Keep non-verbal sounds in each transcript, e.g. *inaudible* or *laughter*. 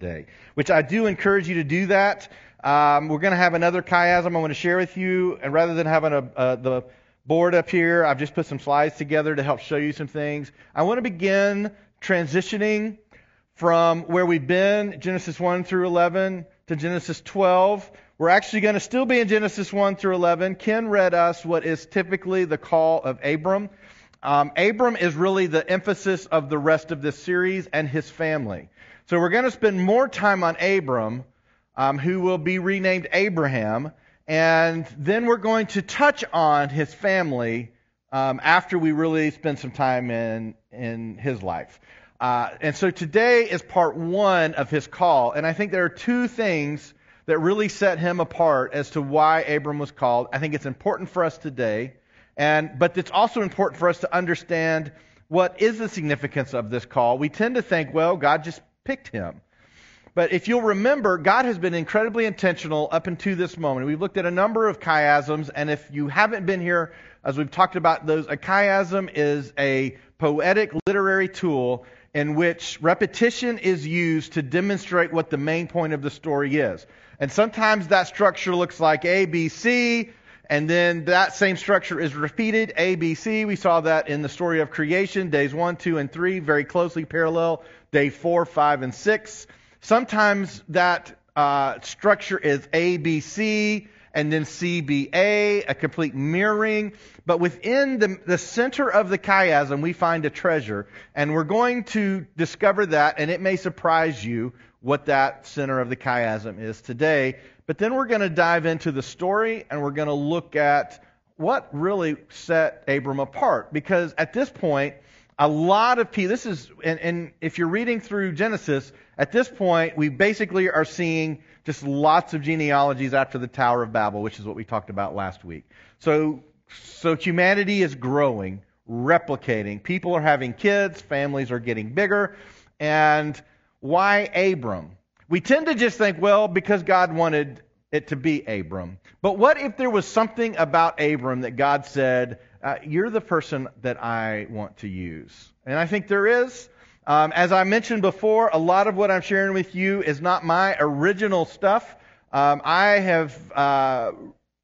today, which I do encourage you to do that. Um, we're going to have another chiasm I want to share with you, and rather than having a, uh, the board up here, I've just put some slides together to help show you some things. I want to begin transitioning from where we've been, Genesis 1 through 11, to Genesis 12. We're actually going to still be in Genesis 1 through 11. Ken read us what is typically the call of Abram. Um, Abram is really the emphasis of the rest of this series and his family. So we're going to spend more time on Abram, um, who will be renamed Abraham, and then we're going to touch on his family um, after we really spend some time in in his life. Uh, and so today is part one of his call, and I think there are two things that really set him apart as to why Abram was called. I think it's important for us today, and but it's also important for us to understand what is the significance of this call. We tend to think, well, God just picked him. But if you'll remember, God has been incredibly intentional up until this moment. We've looked at a number of chiasms, and if you haven't been here, as we've talked about those, a chiasm is a poetic literary tool in which repetition is used to demonstrate what the main point of the story is. And sometimes that structure looks like A, B, C, and then that same structure is repeated, A, B, C. We saw that in the story of creation, days 1, 2, and 3, very closely parallel day four, five, and six. Sometimes that uh, structure is ABC and then CBA, a complete mirroring. But within the, the center of the chiasm, we find a treasure. And we're going to discover that, and it may surprise you what that center of the chiasm is today. But then we're going to dive into the story and we're going to look at what really set Abram apart. Because at this point, a lot of people, this is, and, and, if you're reading through Genesis, at this point, we basically are seeing just lots of genealogies after the Tower of Babel, which is what we talked about last week. So, so humanity is growing, replicating. People are having kids, families are getting bigger. And why Abram? We tend to just think, well, because God wanted it to be Abram. But what if there was something about Abram that God said, uh, you're the person that I want to use. And I think there is. Um, as I mentioned before, a lot of what I'm sharing with you is not my original stuff. Um, I have uh,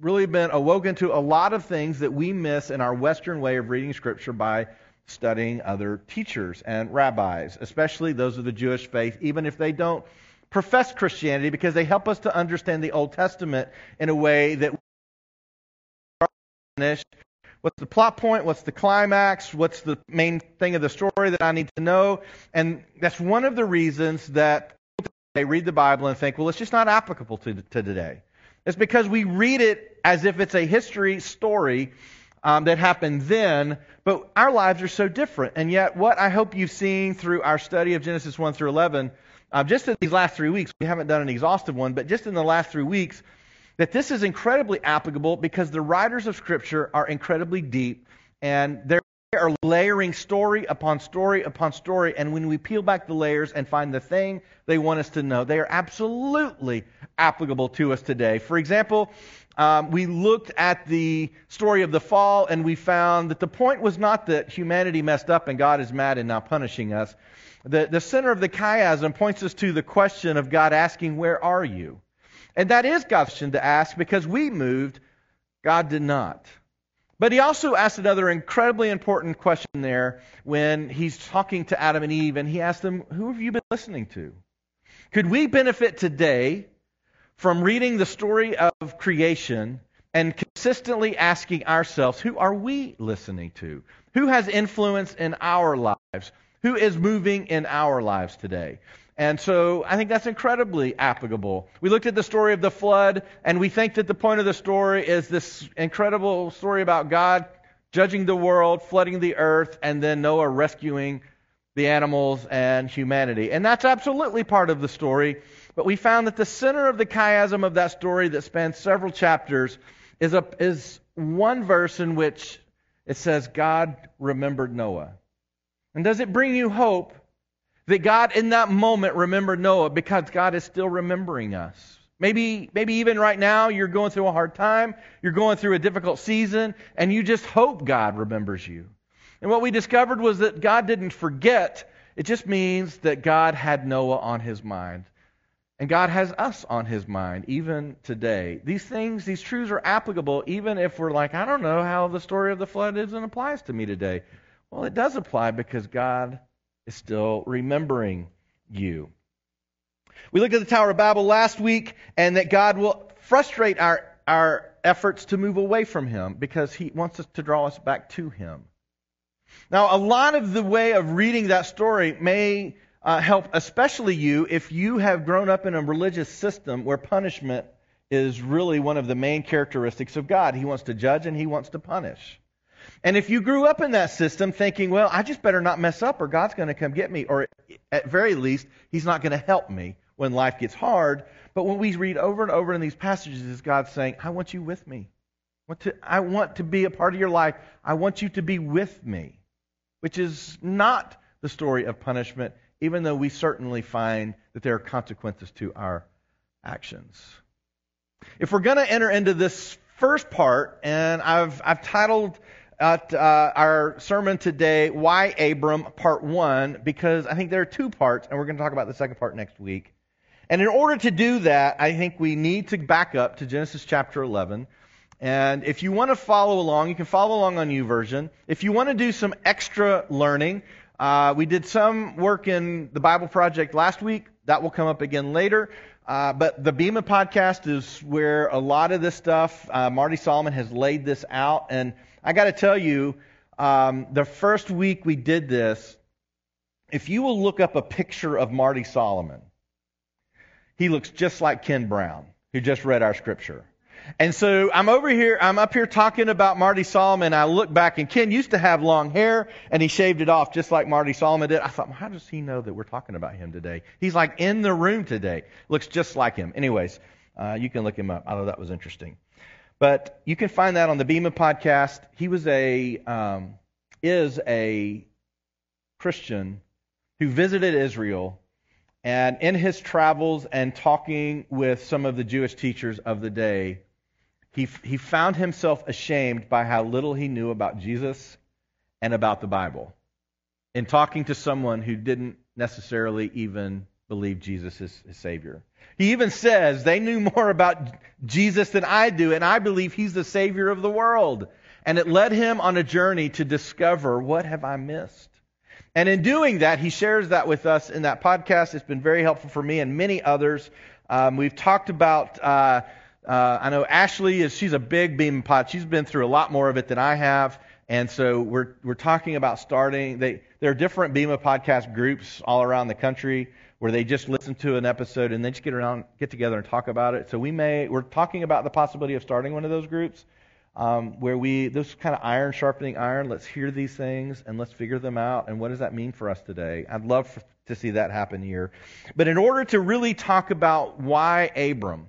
really been awoken to a lot of things that we miss in our Western way of reading Scripture by studying other teachers and rabbis, especially those of the Jewish faith, even if they don't profess Christianity, because they help us to understand the Old Testament in a way that What's the plot point? What's the climax? What's the main thing of the story that I need to know? And that's one of the reasons that they read the Bible and think, well, it's just not applicable to, to today. It's because we read it as if it's a history story um, that happened then, but our lives are so different. And yet, what I hope you've seen through our study of Genesis 1 through 11, uh, just in these last three weeks, we haven't done an exhaustive one, but just in the last three weeks, that this is incredibly applicable because the writers of Scripture are incredibly deep and they are layering story upon story upon story. And when we peel back the layers and find the thing they want us to know, they are absolutely applicable to us today. For example, um, we looked at the story of the fall and we found that the point was not that humanity messed up and God is mad and now punishing us. The, the center of the chiasm points us to the question of God asking, Where are you? And that is God's question to ask because we moved, God did not. But he also asked another incredibly important question there when he's talking to Adam and Eve, and he asked them, Who have you been listening to? Could we benefit today from reading the story of creation and consistently asking ourselves, Who are we listening to? Who has influence in our lives? Who is moving in our lives today? And so I think that's incredibly applicable. We looked at the story of the flood, and we think that the point of the story is this incredible story about God judging the world, flooding the earth, and then Noah rescuing the animals and humanity. And that's absolutely part of the story. But we found that the center of the chiasm of that story that spans several chapters is, a, is one verse in which it says, God remembered Noah. And does it bring you hope that God in that moment remembered Noah because God is still remembering us. Maybe, maybe even right now you're going through a hard time, you're going through a difficult season, and you just hope God remembers you. And what we discovered was that God didn't forget. It just means that God had Noah on his mind. And God has us on his mind even today. These things, these truths are applicable even if we're like, I don't know how the story of the flood is and applies to me today. Well, it does apply because God is still remembering you. We looked at the Tower of Babel last week and that God will frustrate our, our efforts to move away from him because he wants us to draw us back to him. Now, a lot of the way of reading that story may uh, help, especially you, if you have grown up in a religious system where punishment is really one of the main characteristics of God. He wants to judge and he wants to punish. And if you grew up in that system thinking, well, I just better not mess up or God's going to come get me, or at very least, he's not going to help me when life gets hard. But when we read over and over in these passages, is God saying, I want you with me. I want, to, I want to be a part of your life. I want you to be with me, which is not the story of punishment even though we certainly find that there are consequences to our actions. If we're going to enter into this first part, and I've, I've titled uh, our sermon today, Why Abram, Part 1, because I think there are two parts, and we're going to talk about the second part next week. And in order to do that, I think we need to back up to Genesis chapter 11. And if you want to follow along, you can follow along on YouVersion. If you want to do some extra learning, uh, we did some work in the Bible Project last week. That will come up again later. Uh, but the Bema podcast is where a lot of this stuff, uh, Marty Solomon has laid this out. And I got to tell you, um, the first week we did this, if you will look up a picture of Marty Solomon, he looks just like Ken Brown, who just read our scripture. And so I'm over here, I'm up here talking about Marty Solomon. I look back, and Ken used to have long hair, and he shaved it off just like Marty Solomon did. I thought, well, how does he know that we're talking about him today? He's like in the room today. Looks just like him. Anyways, uh, you can look him up. I thought that was interesting. But you can find that on the Bema podcast. He was a, um, is a Christian who visited Israel and in his travels and talking with some of the Jewish teachers of the day, he, he found himself ashamed by how little he knew about Jesus and about the Bible in talking to someone who didn't necessarily even believe Jesus is his Savior. He even says they knew more about Jesus than I do, and I believe he's the Savior of the world. And it led him on a journey to discover what have I missed? And in doing that, he shares that with us in that podcast. It's been very helpful for me and many others. Um, we've talked about uh, uh, I know Ashley is she's a big Bema pod. She's been through a lot more of it than I have, and so we're we're talking about starting. They there are different Bema podcast groups all around the country where they just listen to an episode and they just get around get together and talk about it. So we may we're talking about the possibility of starting one of those groups um, where we this kind of iron sharpening iron. Let's hear these things and let's figure them out. And what does that mean for us today? I'd love for, to see that happen here. But in order to really talk about why Abram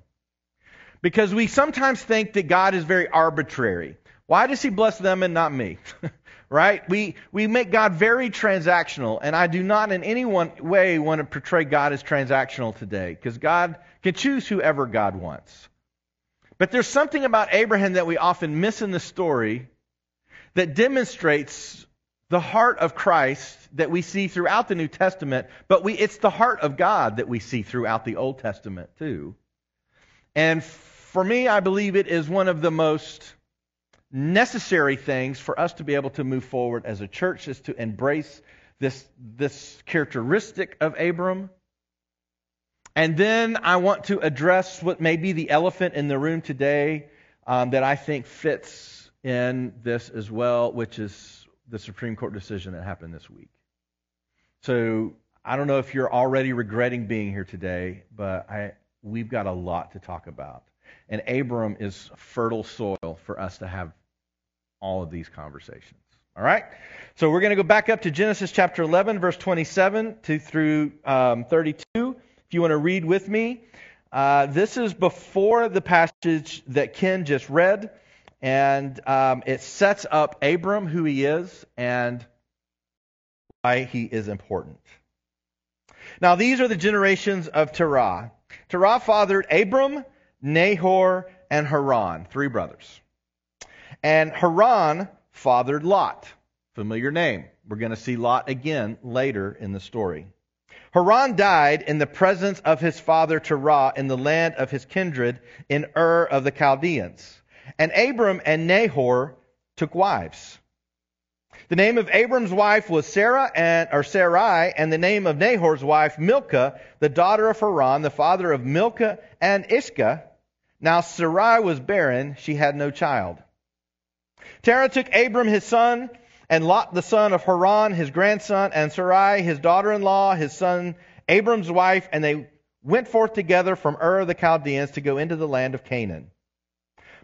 because we sometimes think that God is very arbitrary. Why does he bless them and not me? *laughs* right? We, we make God very transactional, and I do not in any one way want to portray God as transactional today, because God can choose whoever God wants. But there's something about Abraham that we often miss in the story that demonstrates the heart of Christ that we see throughout the New Testament, but we, it's the heart of God that we see throughout the Old Testament too. And for me, I believe it is one of the most necessary things for us to be able to move forward as a church is to embrace this, this characteristic of Abram. And then I want to address what may be the elephant in the room today um, that I think fits in this as well, which is the Supreme Court decision that happened this week. So I don't know if you're already regretting being here today, but I, we've got a lot to talk about. And Abram is fertile soil for us to have all of these conversations. All right? So we're going to go back up to Genesis chapter 11, verse 27 to through um, 32. If you want to read with me, uh, this is before the passage that Ken just read, and um, it sets up Abram, who he is, and why he is important. Now, these are the generations of Terah. Terah fathered Abram, Nahor, and Haran, three brothers. And Haran fathered Lot, familiar name. We're going to see Lot again later in the story. Haran died in the presence of his father Terah in the land of his kindred in Ur of the Chaldeans. And Abram and Nahor took wives. The name of Abram's wife was Sarah and or Sarai, and the name of Nahor's wife Milcah, the daughter of Haran, the father of Milcah and Iscah. Now Sarai was barren; she had no child. Terah took Abram his son, and Lot the son of Haran his grandson, and Sarai his daughter-in-law, his son Abram's wife, and they went forth together from Ur of the Chaldeans to go into the land of Canaan.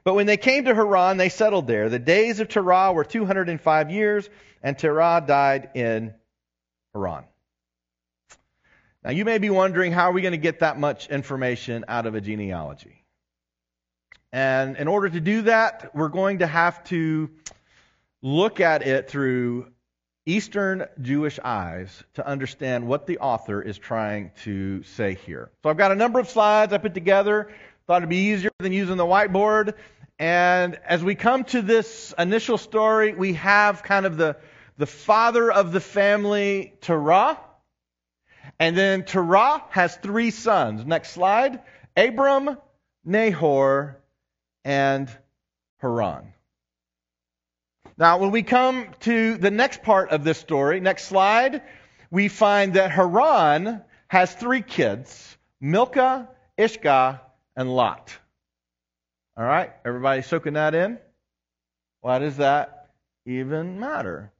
But when they came to Haran, they settled there. The days of Terah were 205 years, and Terah died in Haran. Now, you may be wondering how are we going to get that much information out of a genealogy? And in order to do that, we're going to have to look at it through Eastern Jewish eyes to understand what the author is trying to say here. So I've got a number of slides I put together Thought it'd be easier than using the whiteboard. And as we come to this initial story, we have kind of the, the father of the family, Terah. And then Terah has three sons. Next slide. Abram, Nahor, and Haran. Now, when we come to the next part of this story, next slide, we find that Haran has three kids Milcah, Iscah, and Lot. All right, everybody soaking that in? Why does that even matter?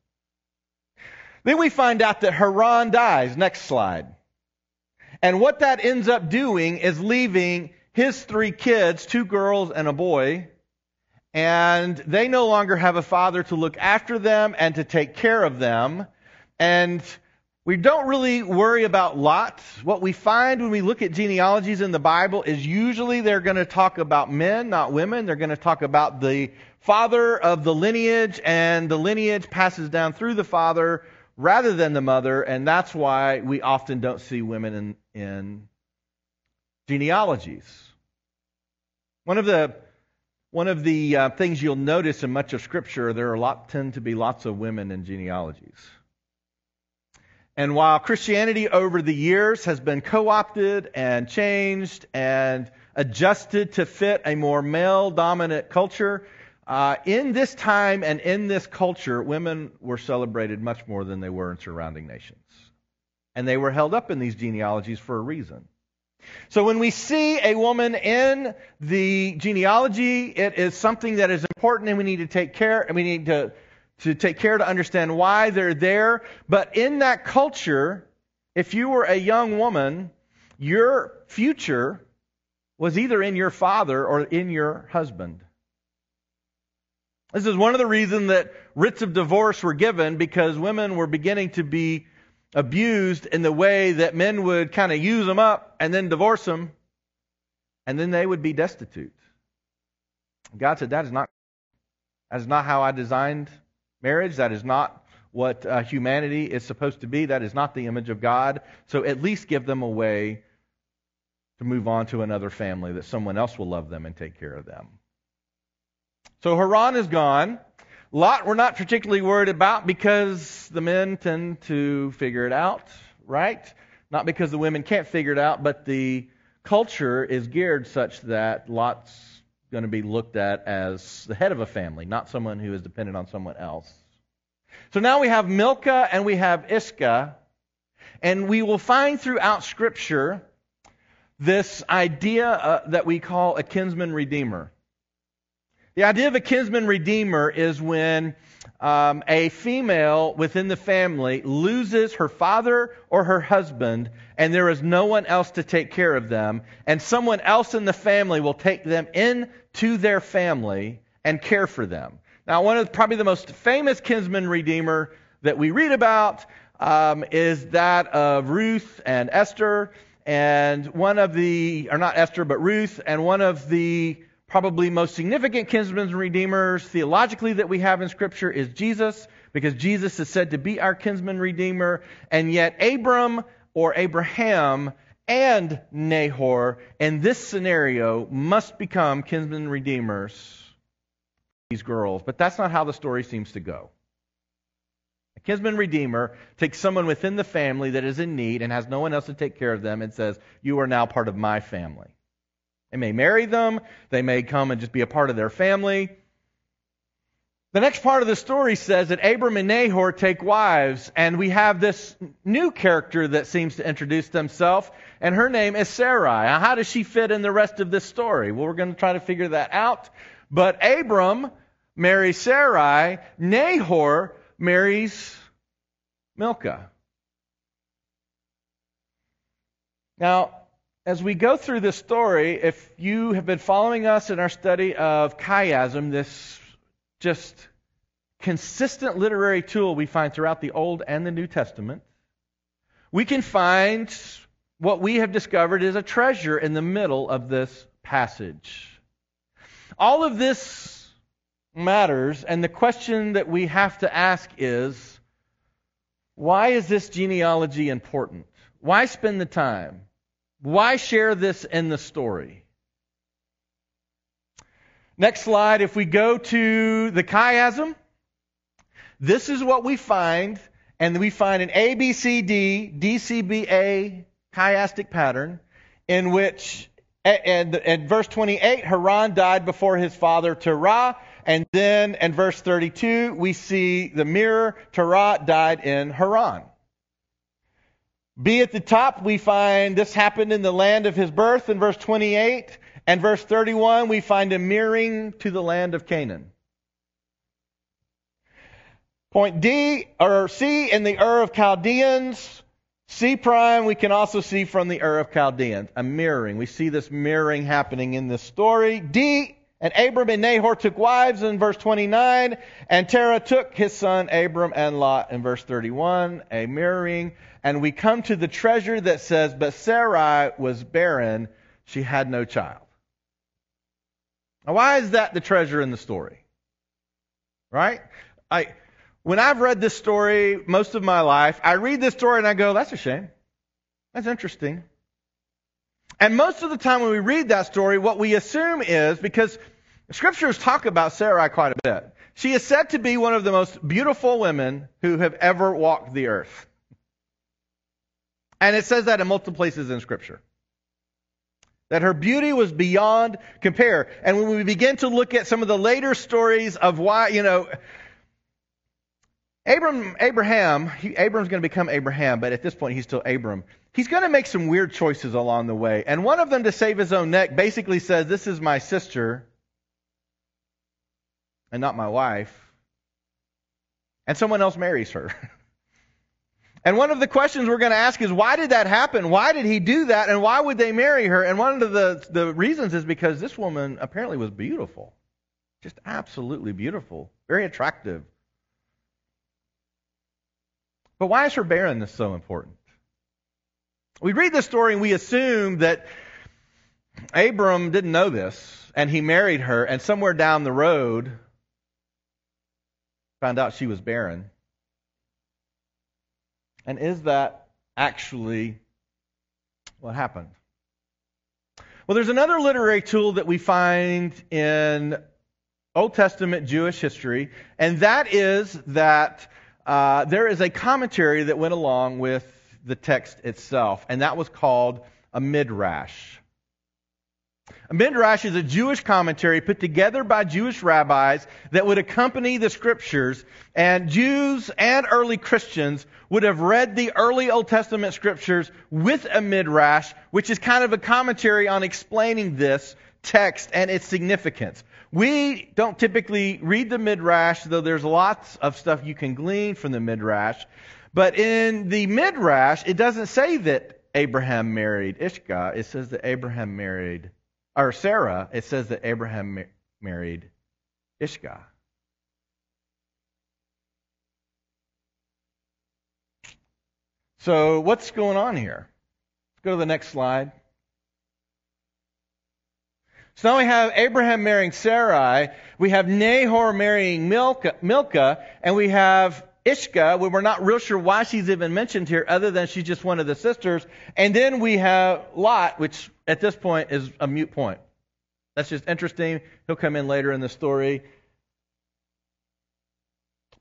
Then we find out that Haran dies. Next slide. And what that ends up doing is leaving his three kids, two girls and a boy, and they no longer have a father to look after them and to take care of them. And we don't really worry about Lot. What we find when we look at genealogies in the Bible is usually they're going to talk about men, not women. They're going to talk about the father of the lineage, and the lineage passes down through the father rather than the mother, and that's why we often don't see women in, in genealogies. One of the one of the uh, things you'll notice in much of Scripture, there are a lot tend to be lots of women in genealogies. And while Christianity over the years has been co opted and changed and adjusted to fit a more male dominant culture, uh, in this time and in this culture, women were celebrated much more than they were in surrounding nations. And they were held up in these genealogies for a reason. So when we see a woman in the genealogy, it is something that is important and we need to take care and we need to to take care to understand why they're there. But in that culture, if you were a young woman, your future was either in your father or in your husband. This is one of the reasons that writs of divorce were given because women were beginning to be abused in the way that men would kind of use them up and then divorce them, and then they would be destitute. God said, That is not, that is not how I designed marriage. That is not what uh, humanity is supposed to be. That is not the image of God. So at least give them a way to move on to another family that someone else will love them and take care of them. So Haran is gone. Lot we're not particularly worried about because the men tend to figure it out, right? Not because the women can't figure it out, but the culture is geared such that Lot's going to be looked at as the head of a family, not someone who is dependent on someone else. So now we have Milcah and we have Iscah, and we will find throughout Scripture this idea uh, that we call a kinsman redeemer. The idea of a kinsman redeemer is when um, a female within the family loses her father or her husband, and there is no one else to take care of them, and someone else in the family will take them into their family and care for them. Now, one of probably the most famous kinsman redeemer that we read about um, is that of Ruth and Esther, and one of the, or not Esther, but Ruth, and one of the probably most significant kinsmen and redeemers theologically that we have in Scripture is Jesus, because Jesus is said to be our kinsman redeemer, and yet Abram or Abraham and Nahor in this scenario must become kinsman redeemers these girls, but that's not how the story seems to go. A kinsman redeemer takes someone within the family that is in need and has no one else to take care of them and says, You are now part of my family. They may marry them, they may come and just be a part of their family. The next part of the story says that Abram and Nahor take wives, and we have this new character that seems to introduce themselves, and her name is Sarai. Now, how does she fit in the rest of this story? Well, we're going to try to figure that out. But Abram marries Sarai, Nahor marries Milcah. Now, as we go through this story, if you have been following us in our study of chiasm, this just consistent literary tool we find throughout the Old and the New Testament, we can find what we have discovered is a treasure in the middle of this passage. All of this matters, and the question that we have to ask is why is this genealogy important? Why spend the time? Why share this in the story? Next slide. If we go to the chiasm, this is what we find, and we find an ABCD, DCBA chiastic pattern in which, and in verse 28, Haran died before his father Terah, and then in verse 32, we see the mirror, Terah died in Haran. B at the top, we find this happened in the land of his birth in verse 28. And verse 31, we find him mirroring to the land of Canaan. Point D or C in the Ur of Chaldeans. C prime we can also see from the Ur of Chaldeans. A mirroring. We see this mirroring happening in this story. D and Abram and Nahor took wives in verse 29, and Terah took his son Abram and Lot in verse 31, a mirroring. And we come to the treasure that says, But Sarai was barren, she had no child. Now, why is that the treasure in the story? Right? I, when I've read this story most of my life, I read this story and I go, that's a shame. That's interesting. And most of the time when we read that story, what we assume is because scriptures talk about Sarai quite a bit. She is said to be one of the most beautiful women who have ever walked the earth. And it says that in multiple places in scripture. That her beauty was beyond compare. And when we begin to look at some of the later stories of why, you know, Abram, Abraham, he, Abram's going to become Abraham, but at this point he's still Abram. He's going to make some weird choices along the way. And one of them, to save his own neck, basically says, This is my sister and not my wife. And someone else marries her. *laughs* And one of the questions we're going to ask is why did that happen? Why did he do that? And why would they marry her? And one of the, the reasons is because this woman apparently was beautiful. Just absolutely beautiful. Very attractive. But why is her barrenness so important? We read this story and we assume that Abram didn't know this and he married her and somewhere down the road found out she was barren. And is that actually what happened? Well, there's another literary tool that we find in Old Testament Jewish history, and that is that uh, there is a commentary that went along with the text itself, and that was called a midrash. Midrash is a Jewish commentary put together by Jewish rabbis that would accompany the scriptures, and Jews and early Christians would have read the early Old Testament scriptures with a midrash, which is kind of a commentary on explaining this text and its significance. We don't typically read the Midrash, though there's lots of stuff you can glean from the Midrash. But in the Midrash, it doesn't say that Abraham married Ishka. It says that Abraham married, or Sarah, it says that Abraham ma- married Ishka. So, what's going on here? Let's go to the next slide. So now we have Abraham marrying Sarai, we have Nahor marrying Milcah, Milcah and we have Ishka, we're not real sure why she's even mentioned here, other than she's just one of the sisters. And then we have Lot, which at this point is a mute point. That's just interesting. He'll come in later in the story.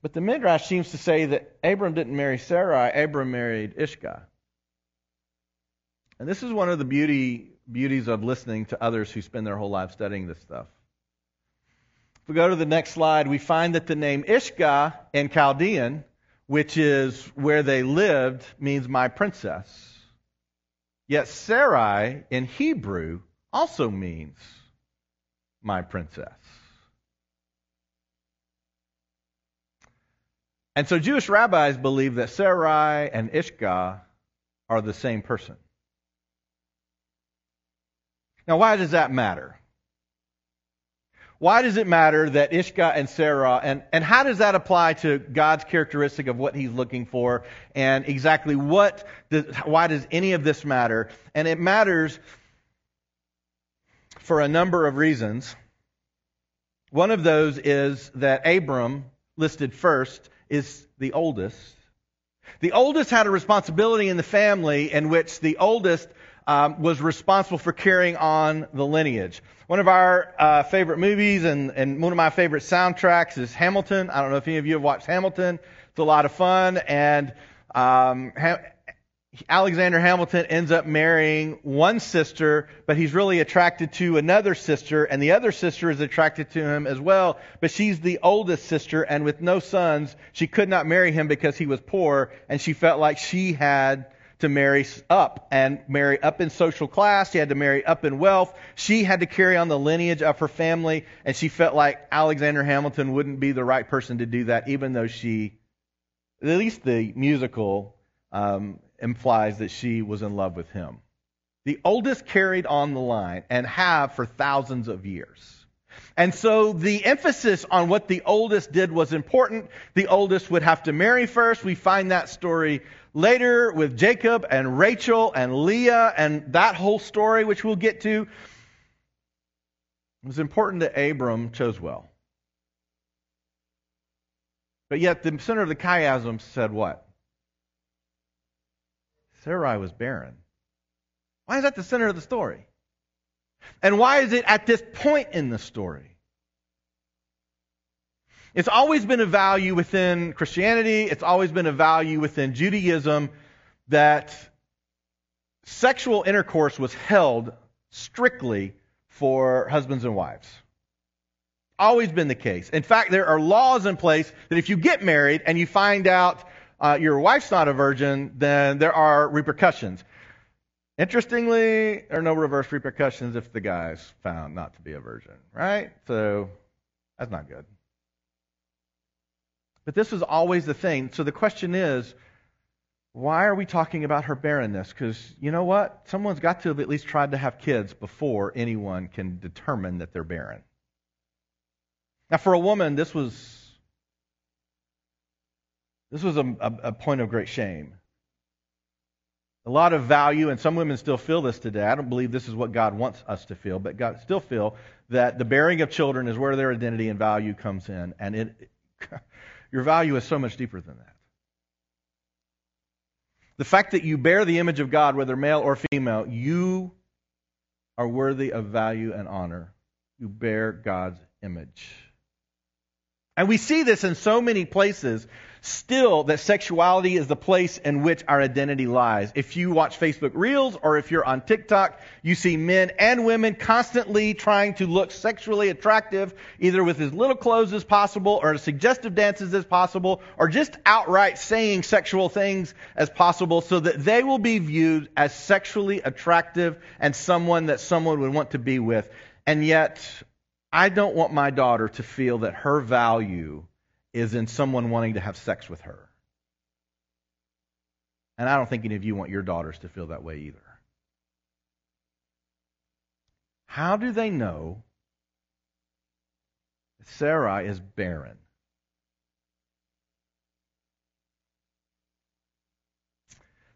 But the Midrash seems to say that Abram didn't marry Sarai, Abram married Ishka. And this is one of the beauty, beauties of listening to others who spend their whole life studying this stuff. We go to the next slide, we find that the name Ishka in Chaldean, which is where they lived, means my princess. Yet Sarai in Hebrew also means my princess. And so Jewish rabbis believe that Sarai and Ishka are the same person. Now, why does that matter? Why does it matter that Ishka and Sarah, and, and how does that apply to God's characteristic of what he's looking for, and exactly what, does, why does any of this matter? And it matters for a number of reasons. One of those is that Abram, listed first, is the oldest. The oldest had a responsibility in the family in which the oldest um, was responsible for carrying on the lineage. One of our uh, favorite movies and, and one of my favorite soundtracks is Hamilton. I don't know if any of you have watched Hamilton. It's a lot of fun. And um, ha- Alexander Hamilton ends up marrying one sister, but he's really attracted to another sister, and the other sister is attracted to him as well, but she's the oldest sister, and with no sons, she could not marry him because he was poor, and she felt like she had to marry up and marry up in social class. She had to marry up in wealth. She had to carry on the lineage of her family, and she felt like Alexander Hamilton wouldn't be the right person to do that, even though she, at least the musical, um, implies that she was in love with him. The oldest carried on the line and have for thousands of years. And so the emphasis on what the oldest did was important. The oldest would have to marry first. We find that story later with Jacob and Rachel and Leah and that whole story, which we'll get to. It was important that Abram chose well. But yet the center of the chiasm said what? Sarai was barren. Why is that the center of the story? And why is it at this point in the story? It's always been a value within Christianity, it's always been a value within Judaism that sexual intercourse was held strictly for husbands and wives. Always been the case. In fact, there are laws in place that if you get married and you find out uh, your wife's not a virgin, then there are repercussions. Interestingly, there are no reverse repercussions if the guy's found not to be a virgin, right? So that's not good. But this was always the thing. So the question is, why are we talking about her barrenness? Because you know what? Someone's got to have at least tried to have kids before anyone can determine that they're barren. Now, for a woman, this was this was a, a, point of great shame. A lot of value, and some women still feel this today. I don't believe this is what God wants us to feel, but God still feel that the bearing of children is where their identity and value comes in, and it, *laughs* your value is so much deeper than that. The fact that you bear the image of God, whether male or female, you are worthy of value and honor. You bear God's image. And we see this in so many places still that sexuality is the place in which our identity lies. If you watch Facebook Reels or if you're on TikTok, you see men and women constantly trying to look sexually attractive, either with as little clothes as possible or as suggestive dances as possible, or just outright saying sexual things as possible so that they will be viewed as sexually attractive and someone that someone would want to be with. And yet, I don't want my daughter to feel that her value is in someone wanting to have sex with her. And I don't think any of you want your daughters to feel that way either. How do they know Sarai is barren?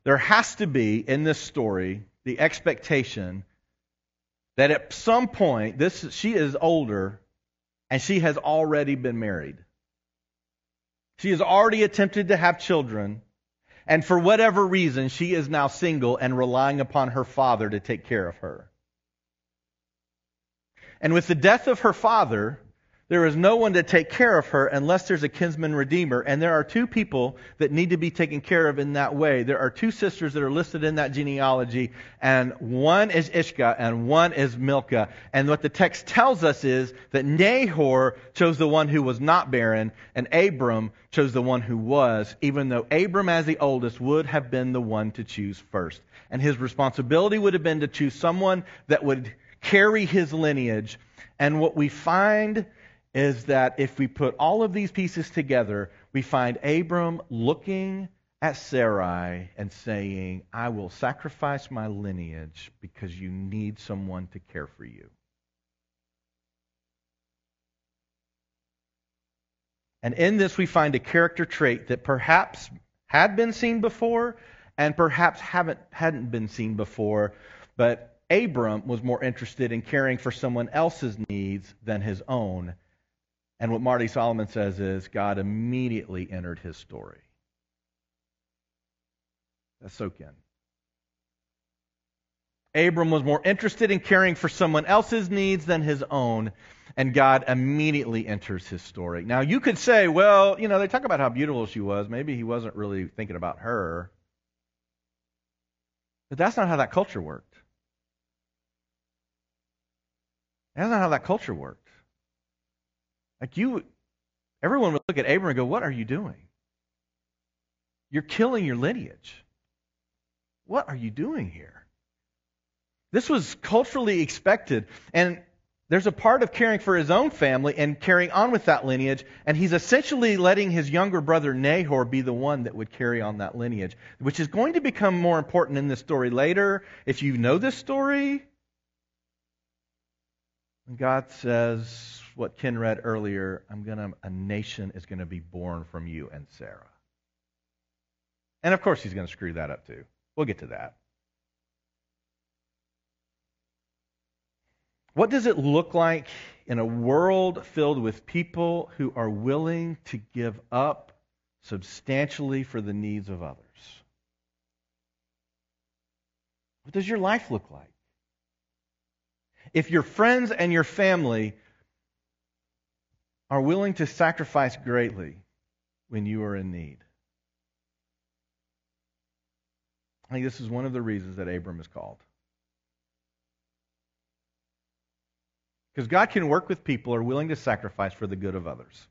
There has to be in this story the expectation that at some point this she is older and she has already been married. She has already attempted to have children, and for whatever reason, she is now single and relying upon her father to take care of her. And with the death of her father, there is no one to take care of her unless there's a kinsman redeemer. And there are two people that need to be taken care of in that way. There are two sisters that are listed in that genealogy, and one is Ishka and one is Milcah. And what the text tells us is that Nahor chose the one who was not barren, and Abram chose the one who was, even though Abram, as the oldest, would have been the one to choose first. And his responsibility would have been to choose someone that would carry his lineage. And what we find is that if we put all of these pieces together, we find Abram looking at Sarai and saying, I will sacrifice my lineage because you need someone to care for you. And in this, we find a character trait that perhaps had been seen before and perhaps haven't, hadn't been seen before, but Abram was more interested in caring for someone else's needs than his own. And what Marty Solomon says is God immediately entered his story. That's soak in. Abram was more interested in caring for someone else's needs than his own, and God immediately enters his story. Now, you could say, well, you know, they talk about how beautiful she was. Maybe he wasn't really thinking about her. But that's not how that culture worked. That's not how that culture worked. Like you, everyone would look at Abram and go, What are you doing? You're killing your lineage. What are you doing here? This was culturally expected. And there's a part of caring for his own family and carrying on with that lineage, and he's essentially letting his younger brother Nahor be the one that would carry on that lineage, which is going to become more important in this story later. If you know this story, God says, what Ken read earlier, I'm gonna a nation is gonna be born from you and Sarah. And of course he's gonna screw that up too. We'll get to that. What does it look like in a world filled with people who are willing to give up substantially for the needs of others? What does your life look like? If your friends and your family are willing to sacrifice greatly when you are in need. I think this is one of the reasons that Abram is called. Because God can work with people who are willing to sacrifice for the good of others.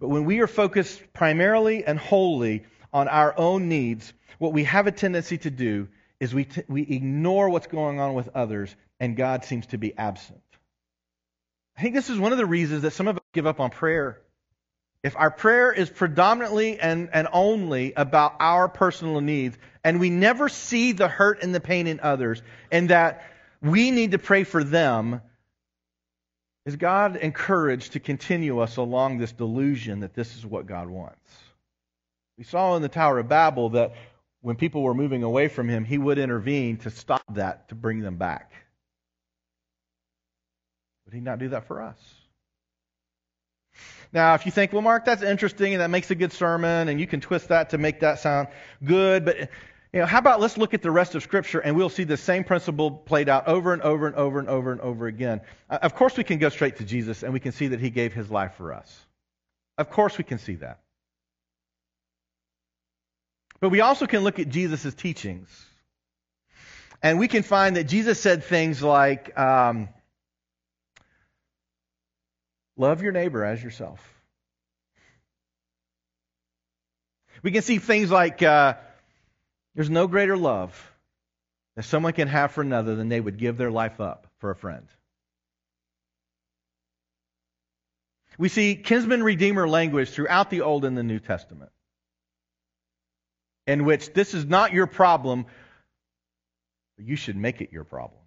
But when we are focused primarily and wholly on our own needs, what we have a tendency to do is we, t- we ignore what's going on with others, and God seems to be absent. I think this is one of the reasons that some of us give up on prayer. If our prayer is predominantly and, and only about our personal needs, and we never see the hurt and the pain in others, and that we need to pray for them, is God encouraged to continue us along this delusion that this is what God wants? We saw in the Tower of Babel that when people were moving away from him, he would intervene to stop that, to bring them back. Would he not do that for us? Now, if you think, well, Mark, that's interesting and that makes a good sermon, and you can twist that to make that sound good, but you know, how about let's look at the rest of Scripture and we'll see the same principle played out over and over and over and over and over again. Uh, of course, we can go straight to Jesus and we can see that He gave His life for us. Of course, we can see that. But we also can look at Jesus' teachings. And we can find that Jesus said things like, um, Love your neighbor as yourself. We can see things like uh, there's no greater love that someone can have for another than they would give their life up for a friend. We see kinsman redeemer language throughout the Old and the New Testament, in which this is not your problem, but you should make it your problem.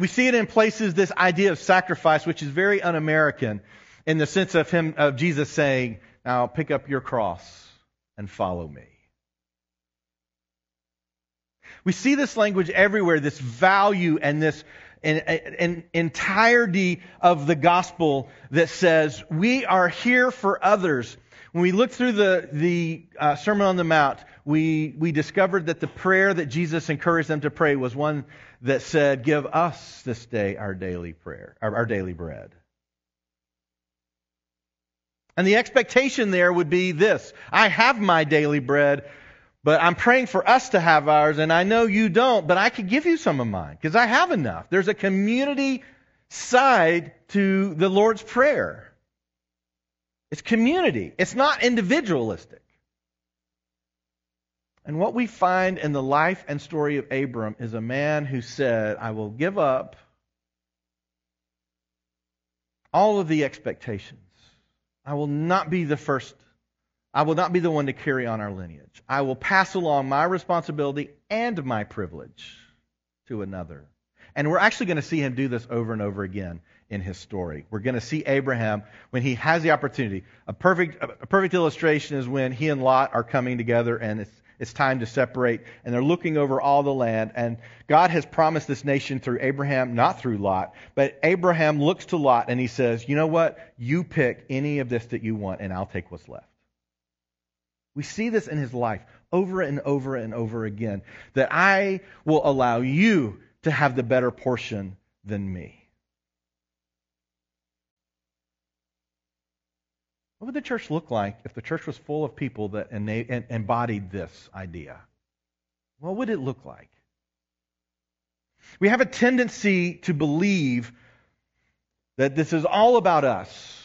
We see it in places, this idea of sacrifice, which is very un American in the sense of him of Jesus saying, Now pick up your cross and follow me. We see this language everywhere, this value and this an, entirety of the gospel that says we are here for others. When we look through the, the uh, Sermon on the Mount, we, we discovered that the prayer that Jesus encouraged them to pray was one that said, Give us this day our daily prayer, our, our daily bread. And the expectation there would be this I have my daily bread, but I'm praying for us to have ours, and I know you don't, but I could give you some of mine because I have enough. There's a community side to the Lord's Prayer. It's community, it's not individualistic. And what we find in the life and story of Abram is a man who said, I will give up all of the expectations. I will not be the first. I will not be the one to carry on our lineage. I will pass along my responsibility and my privilege to another. And we're actually going to see him do this over and over again in his story. We're going to see Abraham when he has the opportunity. A perfect, a perfect illustration is when he and Lot are coming together and it's, it's time to separate and they're looking over all the land. And God has promised this nation through Abraham, not through Lot. But Abraham looks to Lot and he says, You know what? You pick any of this that you want and I'll take what's left. We see this in his life over and over and over again that I will allow you to have the better portion than me. What would the church look like if the church was full of people that embodied this idea? What would it look like? We have a tendency to believe that this is all about us.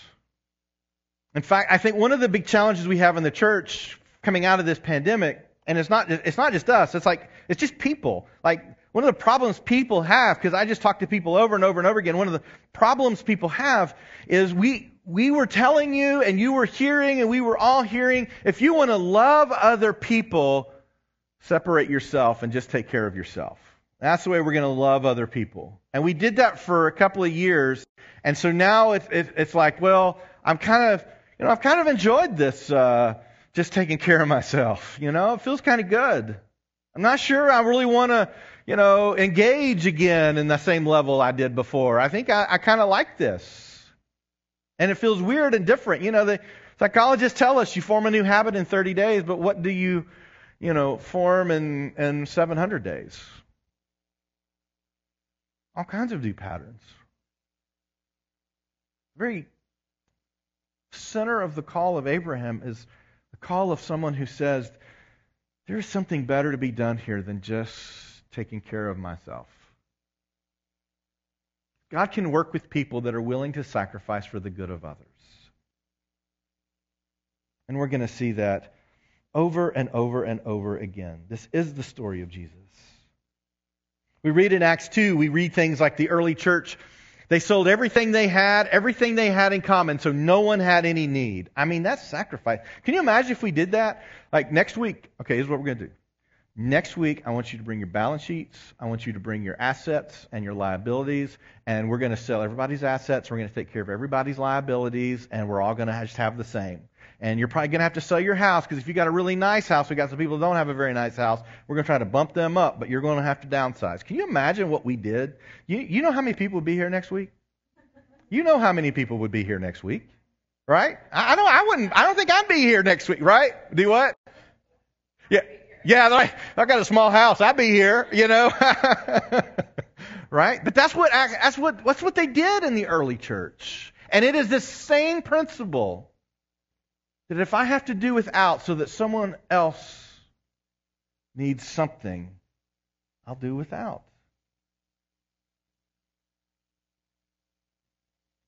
In fact, I think one of the big challenges we have in the church coming out of this pandemic, and it's not, it's not just us, it's like, it's just people. Like, one of the problems people have, because I just talk to people over and over and over again, one of the problems people have is we, we were telling you and you were hearing and we were all hearing if you want to love other people, separate yourself and just take care of yourself. That's the way we're going to love other people. And we did that for a couple of years. And so now it's, it's like, well, I'm kind of, you know, I've kind of enjoyed this, uh, just taking care of myself. You know, it feels kind of good. I'm not sure I really want to, you know, engage again in the same level I did before. I think I, I kind of like this. And it feels weird and different. You know, the psychologists tell us you form a new habit in 30 days, but what do you, you know, form in, in 700 days? All kinds of new patterns. Very center of the call of Abraham is the call of someone who says, there's something better to be done here than just taking care of myself. God can work with people that are willing to sacrifice for the good of others. And we're going to see that over and over and over again. This is the story of Jesus. We read in Acts 2, we read things like the early church. They sold everything they had, everything they had in common, so no one had any need. I mean, that's sacrifice. Can you imagine if we did that? Like next week, okay, here's what we're going to do. Next week, I want you to bring your balance sheets. I want you to bring your assets and your liabilities. And we're going to sell everybody's assets. We're going to take care of everybody's liabilities. And we're all going to just have the same. And you're probably going to have to sell your house because if you got a really nice house, we got some people who don't have a very nice house. We're going to try to bump them up, but you're going to have to downsize. Can you imagine what we did? You, you know how many people would be here next week? You know how many people would be here next week, right? I, I don't. I wouldn't. I don't think I'd be here next week, right? Do what? Yeah. Yeah, I, I got a small house. I'd be here, you know. *laughs* right? But that's what that's what that's what they did in the early church. And it is the same principle that if I have to do without so that someone else needs something, I'll do without.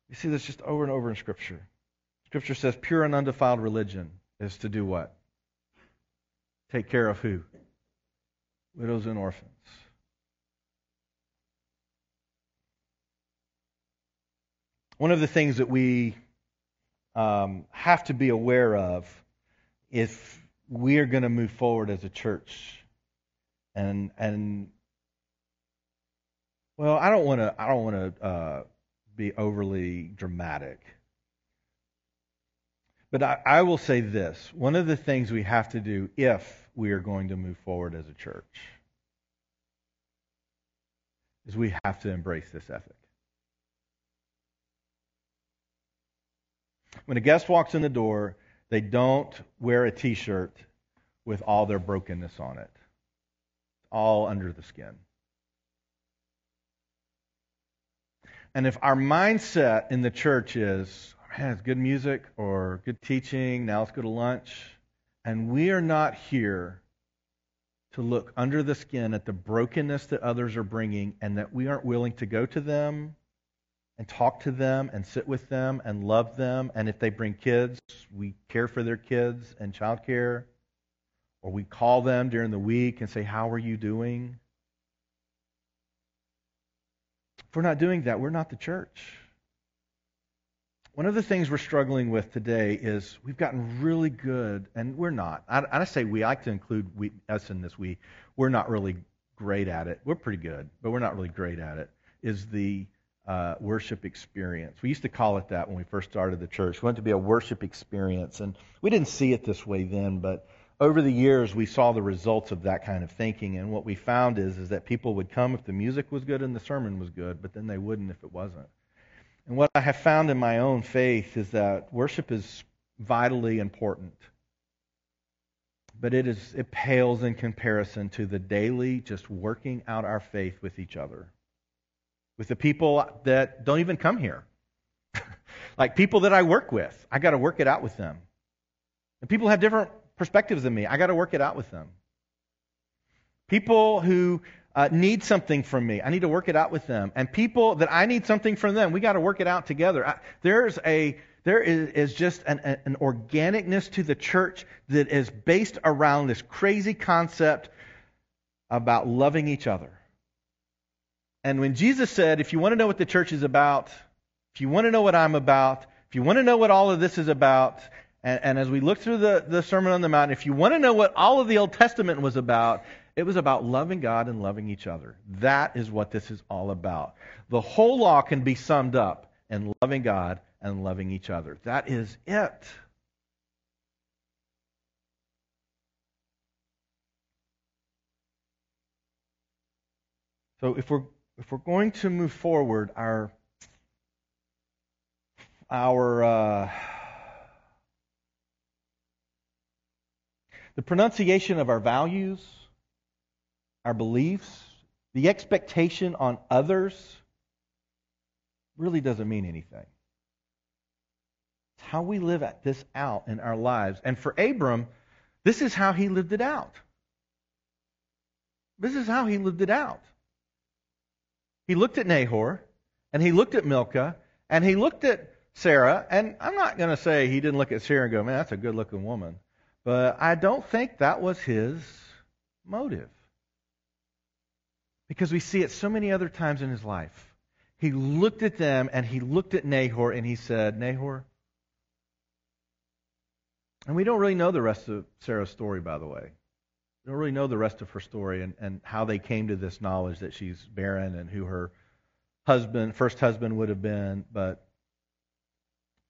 You see this just over and over in Scripture. Scripture says pure and undefiled religion is to do what? Take care of who? Widows and orphans. One of the things that we um, have to be aware of if we are going to move forward as a church, and and well, I don't want to I don't want to uh, be overly dramatic, but I, I will say this. One of the things we have to do if we are going to move forward as a church is we have to embrace this ethic. When a guest walks in the door, they don't wear a t shirt with all their brokenness on it. it's All under the skin. And if our mindset in the church is, man, it's good music or good teaching, now let's go to lunch, and we are not here to look under the skin at the brokenness that others are bringing and that we aren't willing to go to them and talk to them and sit with them and love them. And if they bring kids, we care for their kids and child care. Or we call them during the week and say, How are you doing? If we're not doing that, we're not the church. One of the things we're struggling with today is we've gotten really good, and we're not. I, I say we, I like to include we, us in this we. We're not really great at it. We're pretty good, but we're not really great at it. Is the uh, worship experience. We used to call it that when we first started the church. We wanted to be a worship experience. And we didn't see it this way then, but over the years we saw the results of that kind of thinking. And what we found is, is that people would come if the music was good and the sermon was good, but then they wouldn't if it wasn't. And what I have found in my own faith is that worship is vitally important. But it is it pales in comparison to the daily just working out our faith with each other with the people that don't even come here. *laughs* like people that I work with, I got to work it out with them. And people have different perspectives than me. I got to work it out with them. People who uh, need something from me, I need to work it out with them. And people that I need something from them, we got to work it out together. I, there's a there is, is just an, an organicness to the church that is based around this crazy concept about loving each other. And when Jesus said, if you want to know what the church is about, if you want to know what I'm about, if you want to know what all of this is about, and, and as we look through the, the Sermon on the Mount, if you want to know what all of the Old Testament was about, it was about loving God and loving each other. That is what this is all about. The whole law can be summed up in loving God and loving each other. That is it. So if we're if we're going to move forward, our our uh, the pronunciation of our values, our beliefs, the expectation on others really doesn't mean anything. It's how we live this out in our lives. And for Abram, this is how he lived it out. This is how he lived it out. He looked at Nahor, and he looked at Milcah, and he looked at Sarah, and I'm not going to say he didn't look at Sarah and go, man, that's a good looking woman. But I don't think that was his motive. Because we see it so many other times in his life. He looked at them and he looked at Nahor and he said, Nahor. And we don't really know the rest of Sarah's story, by the way We don't really know the rest of her story and, and how they came to this knowledge that she's barren and who her husband, first husband, would have been. But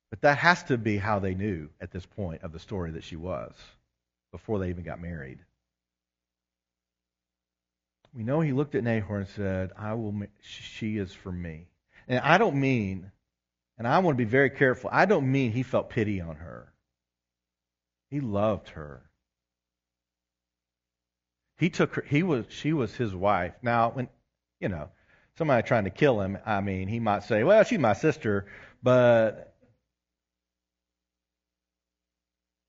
but that has to be how they knew at this point of the story that she was before they even got married. We know he looked at Nahor and said, "I will. She is for me." And I don't mean, and I want to be very careful. I don't mean he felt pity on her. He loved her. He took her, he was, she was his wife. Now, when, you know, somebody trying to kill him, I mean, he might say, well, she's my sister, but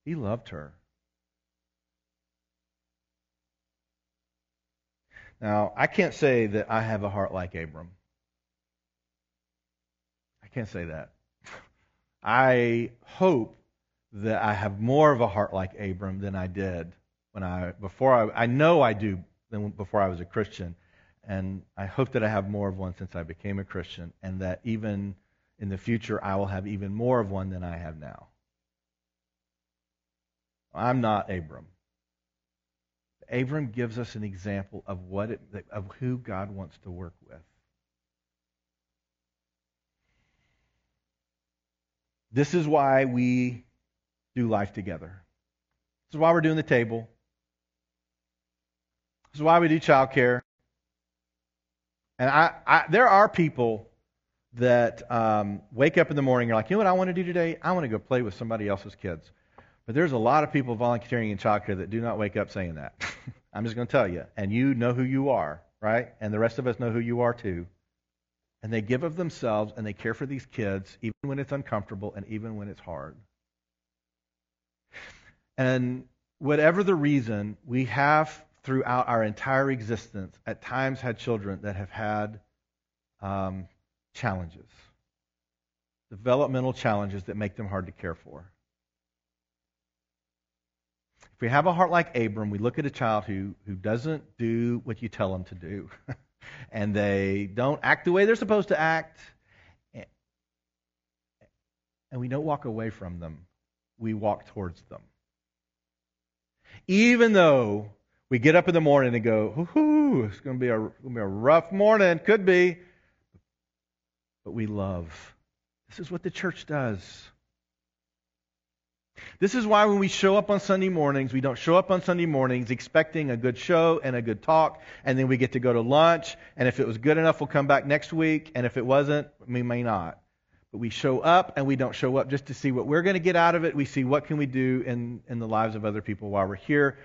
he loved her. Now, I can't say that I have a heart like Abram. I can't say that. *laughs* I hope that I have more of a heart like Abram than I did when I before I I know I do than before I was a Christian, and I hope that I have more of one since I became a Christian, and that even in the future I will have even more of one than I have now. I'm not Abram. Abram gives us an example of what it, of who God wants to work with. This is why we do life together. This is why we're doing the table. This is why we do childcare. And I, I, there are people that um, wake up in the morning and are like, you know what I want to do today? I want to go play with somebody else's kids. But there's a lot of people volunteering in childcare that do not wake up saying that. *laughs* I'm just going to tell you. And you know who you are, right? And the rest of us know who you are too. And they give of themselves and they care for these kids even when it's uncomfortable and even when it's hard. And whatever the reason, we have throughout our entire existence at times had children that have had um, challenges, developmental challenges that make them hard to care for. If we have a heart like Abram, we look at a child who, who doesn't do what you tell them to do, *laughs* and they don't act the way they're supposed to act, and we don't walk away from them, we walk towards them. Even though we get up in the morning and go, hoo it's going to be a, going to be a rough morning, could be, but we love. This is what the church does. This is why when we show up on Sunday mornings, we don't show up on Sunday mornings expecting a good show and a good talk, and then we get to go to lunch, and if it was good enough, we'll come back next week, and if it wasn't, we may not. But we show up, and we don't show up just to see what we're going to get out of it. We see what can we do in, in the lives of other people while we're here.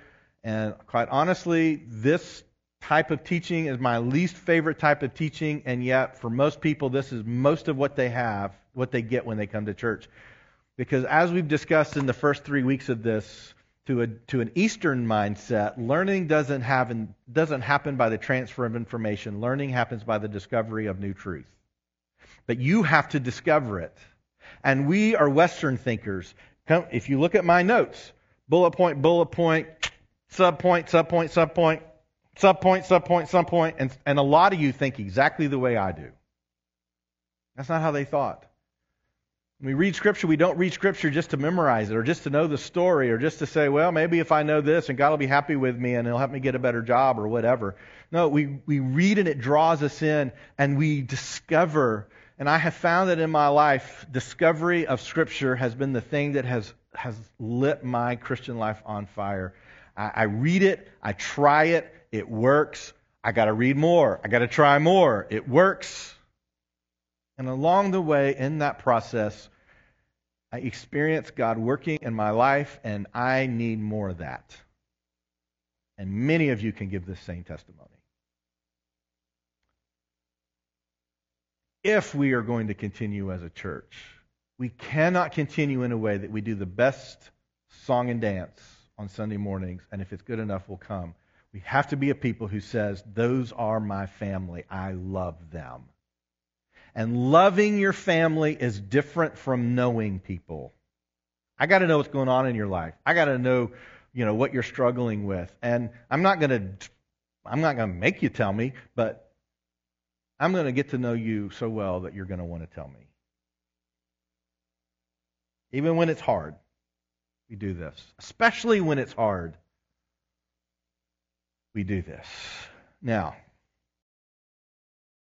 And quite honestly, this type of teaching is my least favorite type of teaching, and yet for most people, this is most of what they have, what they get when they come to church. Because as we've discussed in the first three weeks of this, to, a, to an Eastern mindset, learning doesn't, have, doesn't happen by the transfer of information. Learning happens by the discovery of new truth. But you have to discover it. And we are Western thinkers. If you look at my notes, bullet point, bullet point, sub point, sub point, sub point, sub point, sub point, sub point, and, and a lot of you think exactly the way I do. That's not how they thought. When we read Scripture, we don't read Scripture just to memorize it or just to know the story or just to say, well, maybe if I know this and God will be happy with me and He'll help me get a better job or whatever. No, we, we read and it draws us in and we discover. And I have found that in my life, discovery of Scripture has been the thing that has, has lit my Christian life on fire. I, I read it, I try it, it works. I got to read more, I got to try more, it works. And along the way, in that process, I experience God working in my life, and I need more of that. And many of you can give this same testimony. If we are going to continue as a church, we cannot continue in a way that we do the best song and dance on Sunday mornings, and if it's good enough, we'll come. We have to be a people who says, Those are my family. I love them. And loving your family is different from knowing people. I got to know what's going on in your life. I got to know, you know, what you're struggling with. And I'm not going to I'm not going to make you tell me, but I'm going to get to know you so well that you're going to want to tell me. Even when it's hard, we do this. Especially when it's hard, we do this. Now,